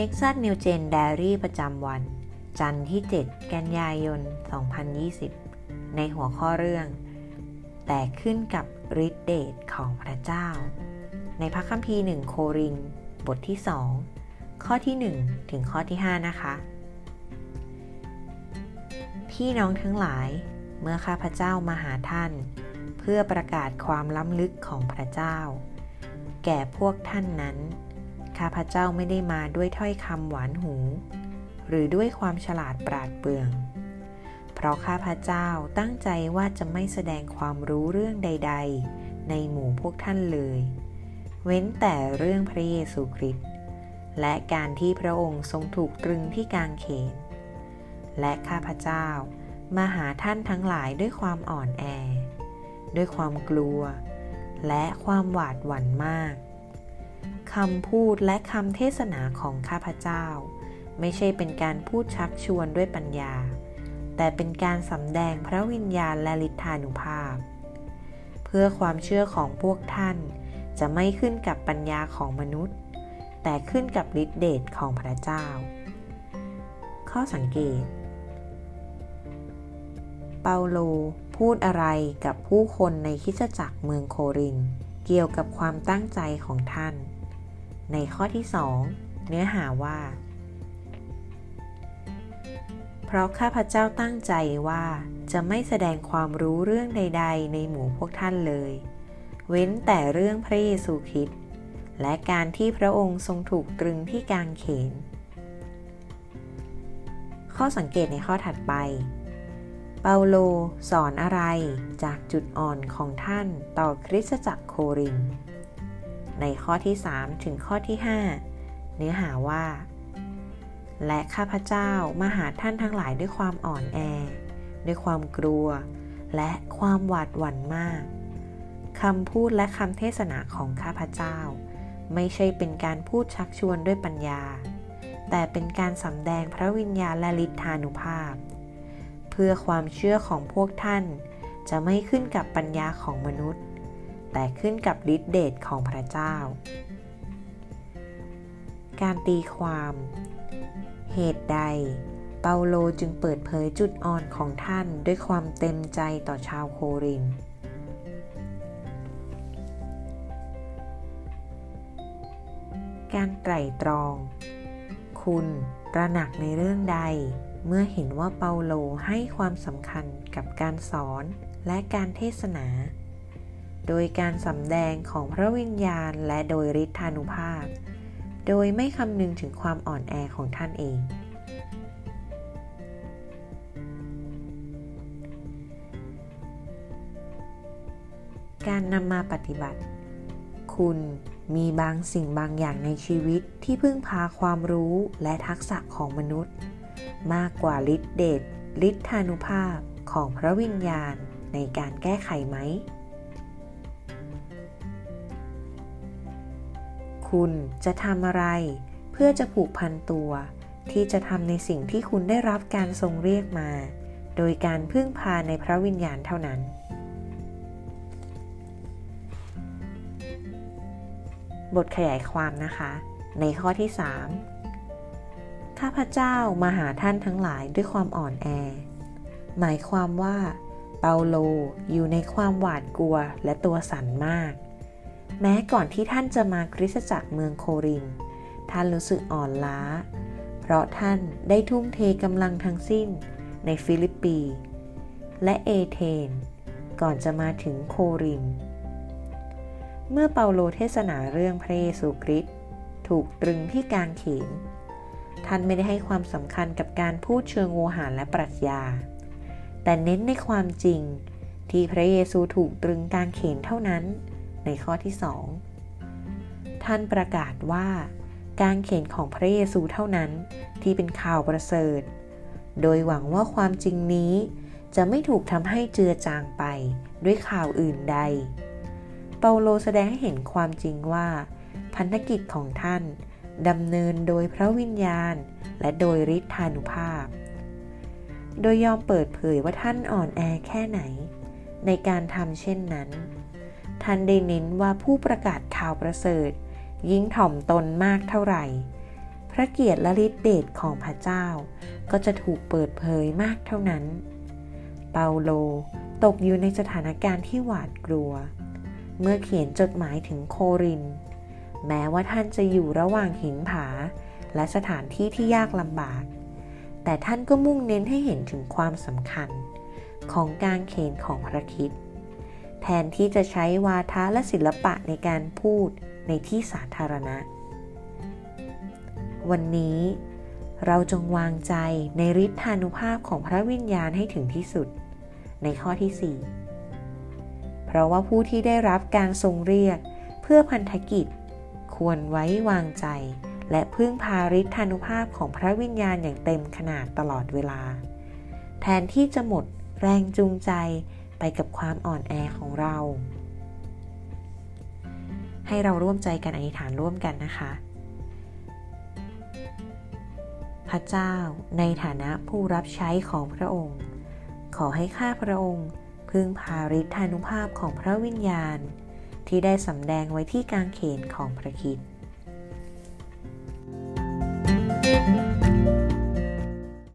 Nexus New Gen Diary ประจำวัน จันทร์ที่ 7 กันยายน 2020 ในหัวข้อเรื่อง แต่ขึ้นกับฤทธิเดชของพระเจ้า ในพระคัมภีร์หนึ่งโคริน บทที่ 2 ข้อที่ 1 ถึงข้อที่ 5 นะคะ พี่น้องทั้งหลาย เมื่อข้าพเจ้ามาหาท่าน เพื่อประกาศความล้ำลึกของพระเจ้า แก่พวกท่านนั้น ข้าพเจ้าไม่ได้มาด้วยถ้อยคำหวานหู หรือด้วยความฉลาดปราดเปรื่อง เพราะข้าพเจ้าตั้งใจว่าจะไม่แสดงความรู้เรื่องใด ๆ ในหมู่พวกท่านเลย เว้นแต่เรื่องพระเยซูคริสต์และการที่พระองค์ทรงถูกตรึงที่กางเขน และข้าพเจ้ามาหาท่านทั้งหลายด้วยความอ่อนแอ ด้วยความกลัว และความหวาดหวั่นมาก คำพูดและคำเทศนาของข้าพเจ้า ไม่ใช่เป็นการพูดชักชวนด้วยปัญญา แต่เป็นการสำแดงพระวิญญาณและฤทธานุภาพ เพื่อความเชื่อของพวกท่านจะไม่ขึ้นกับปัญญาของมนุษย์ แต่ขึ้นกับฤทธิเดชของพระเจ้า ข้อสังเกต เปาโลพูดอะไรกับผู้คนในคิสจักรเมืองโครินเกี่ยวกับความตั้งใจของท่าน ในข้อที่ 2 เนื้อหาว่า เพราะข้าพเจ้าตั้งใจว่าจะไม่แสดงความรู้เรื่องใด ๆ ในหมู่พวกท่านเลย เว้นแต่เรื่องพระเยซูคริสต์และการที่พระองค์ทรงถูกตรึงที่กางเขน ข้อสังเกตในข้อถัดไป เปาโลสอนอะไรจากจุดอ่อนของท่านต่อคริสตจักรโคริน ในข้อที่ 3 ถึงข้อที่ 5 เนื้อหาว่า และข้าพเจ้ามาหาท่านทั้งหลายด้วยความอ่อนแอ ด้วยความกลัว และความหวาดหวั่นมากคำพูดและคำเทศนาของข้าพเจ้า ไม่ใช่เป็นการพูดชักชวนด้วยปัญญา แต่เป็นการสำแดงพระวิญญาณและฤทธานุภาพ เพื่อความเชื่อของพวกท่านจะไม่ขึ้นกับปัญญาของมนุษย์ แต่ขึ้นกับฤทธิเดชของพระเจ้า การตีความ เหตุใด เปาโลจึงเปิดเผยจุดอ่อนของท่านด้วยความเต็มใจต่อชาวโครินการไตร่ตรอง คุณตระหนักในเรื่องใด เมื่อเห็นว่าเปาโลให้ความสำคัญกับการสอนและการเทศนา โดยการสำแดงของพระวิญญาณและโดยฤทธานุภาพ โดยไม่คำนึงถึงความอ่อนแอของท่านเอง การนำมาปฏิบัติ คุณมีบางสิ่งบางอย่างในชีวิตที่พึ่งพาความรู้และทักษะของมนุษย์ มากกว่าฤทธิเดชฤทธานุภาพของพระวิญญาณในการแก้ไขไหม คุณจะทำอะไร เพื่อจะผูกพันตัว ที่จะทำในสิ่งที่คุณได้รับการทรงเรียกมา โดยการพึ่งพาในพระวิญญาณเท่านั้น บทขยายความนะคะ ในข้อที่ 3 ข้าพเจ้ามาหาท่านทั้งหลายด้วยความอ่อนแอ หมายความว่าเปาโลอยู่ในความหวาดกลัวและตัวสั่นมาก แม้ก่อนที่ท่านจะมาคริสตจักรเมืองโคริน ท่านรู้สึกอ่อนล้า เพราะท่านได้ทุ่มเทกำลังทั้งสิ้นในฟิลิปปี และเอเธนส์ ก่อนจะมาถึงโครินธ์ เมื่อเปาโลเทศนาเรื่องพระเยซูคริสต์ถูกตรึงที่กางเขน ท่านไม่ได้ให้ความสำคัญกับการพูดเชิงโวหารและปรัชญา แต่เน้นในความจริงที่พระเยซูถูกตรึงกางเขนเท่านั้น ในข้อที่2ท่านประกาศว่าการเขียนของพระเยซูเท่านั้นที่เป็นข่าวประเสริฐ โดยหวังว่าความจริงนี้จะไม่ถูกทำให้เจือจางไปด้วยข่าวอื่นใด เปาโลแสดงให้เห็นความจริงว่า พันธกิจของท่านดำเนินโดยพระวิญญาณ และโดยฤทธานุภาพ โดยยอมเปิดเผยว่าท่านอ่อนแอแค่ไหน ในการทำเช่นนั้น ท่านได้เน้นว่าผู้ประกาศข่าวประเสริฐ ยิ่งถ่อมตนมากเท่าไหร่ พระเกียรติและฤทธิเดชของพระเจ้า ก็จะถูกเปิดเผยมากเท่านั้น เปาโลตกอยู่ในสถานการณ์ที่หวาดกลัว เมื่อเขียนจดหมายถึงโคริน แม้ว่าท่านจะอยู่ระหว่างหินผา และสถานที่ที่ยากลำบาก แต่ท่านก็มุ่งเน้นให้เห็นถึงความสำคัญ ของการเขียนของพระคิด แทนที่จะใช้วาทะและศิลปะในการพูดในที่สาธารณะ วันนี้เราจงวางใจในฤทธานุภาพของพระวิญญาณให้ถึงที่สุด ในข้อที่ 4 เพราะว่าผู้ที่ได้รับการทรงเรียกเพื่อพันธกิจ ควรไว้วางใจ และพึ่งพาฤทธานุภาพของพระวิญญาณอย่างเต็มขนาดตลอดเวลา แทนที่จะหมดแรงจูงใจ ไปกับความอ่อนแอของเรา ให้เราร่วมใจกันอธิษฐานร่วมกันนะคะ พระเจ้าในฐานะผู้รับใช้ของพระองค์ ขอให้ข้าพระองค์ พึ่งพาฤทธานุภาพของพระวิญญาณ ที่ได้สำแดงไว้ที่กางเขนของพระคิด